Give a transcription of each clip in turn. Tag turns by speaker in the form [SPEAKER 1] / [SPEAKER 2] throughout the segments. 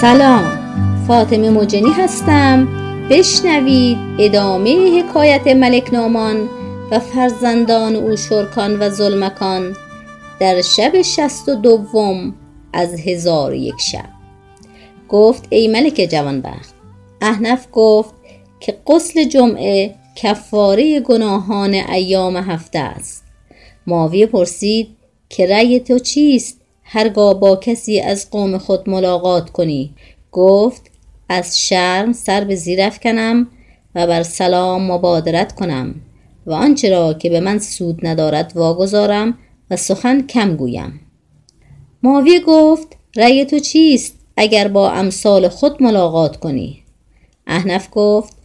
[SPEAKER 1] سلام. فاطمه مجنی هستم. بشنوید ادامه حکایت ملک نامان و فرزندان او شرکان و زلمکان در شب شست و دوم از هزار و یک شب. گفت ای ملک جوانبخت احنف گفت که غسل جمعه کفاره گناهان ایام هفته است. معاویه پرسید که رأی تو چیست؟ هرگاه با کسی از قوم خود ملاقات کنی. گفت از شرم سر به زیر افکنم و بر سلام مبادرت کنم و آنچه را که به من سود ندارد واگذارم و سخن کم گویم. معاویه گفت رأی تو چیست اگر با امثال خود ملاقات کنی؟ احنف گفت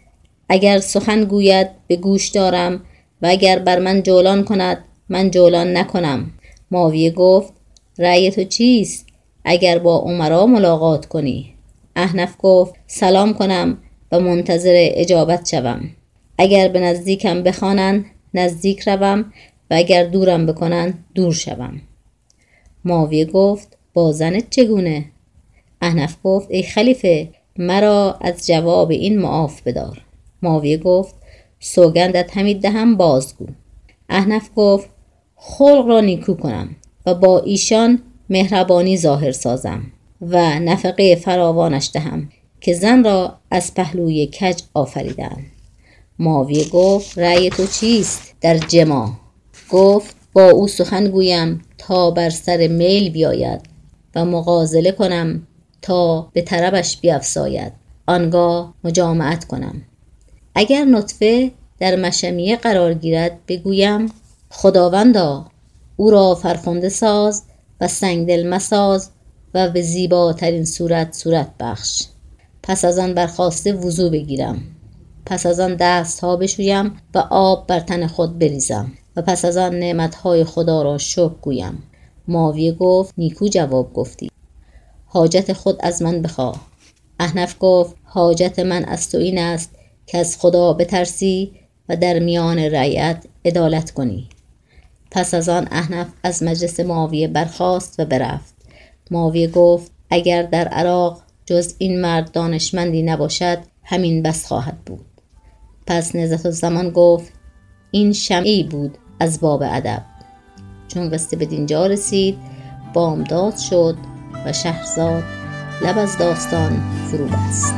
[SPEAKER 1] اگر سخن گوید به گوش دارم و اگر بر من جولان کند من جولان نکنم. معاویه گفت رأی تو چیست؟ اگر با عمرا ملاقات کنی. احنف گفت سلام کنم و منتظر اجابت شوم. اگر به نزدیکم بخوانند نزدیک روم و اگر دورم بکنند دور شوم. معاویه گفت با زنت چگونه؟ احنف گفت ای خلیفه مرا از جواب این معاف بدار. معاویه گفت سوگندت همی دهم بازگو. احنف گفت خلق را نیکو کنم. و با ایشان مهربانی ظاهر سازم و نفقه فراوانش دهم که زن را از پهلوی کج آفریدن ماویه گفت رأی تو چیست در جما؟ گفت با او سخن گویم تا بر سر میل بیاید و مغازله کنم تا به طربش بیافزاید آنگاه مجامعت کنم. اگر نطفه در مشمیه قرار گیرد بگویم خداوندا او را فرخنده ساز و سنگدل مساز و به زیباترین صورت صورت بخش. پس از آن برخواسته وضو بگیرم. پس از آن دست ها بشویم و آب بر تن خود بریزم و پس از آن نعمت های خدا را شکر گویم. ماویه گفت نیکو جواب گفتی. حاجت خود از من بخواه احنف گفت حاجت من از تو این است که از خدا بترسی و در میان رعیت عدالت کنی. پس از آن احنف از مجلس معاویه برخاست و برفت. معاویه گفت اگر در عراق جز این مرد دانشمندی نباشد همین بس خواهد بود. پس نزت زمان گفت این شمعی بود از باب ادب. چون قصه به دینجا رسید بامداد شد و شهرزاد لب از داستان فرو بست.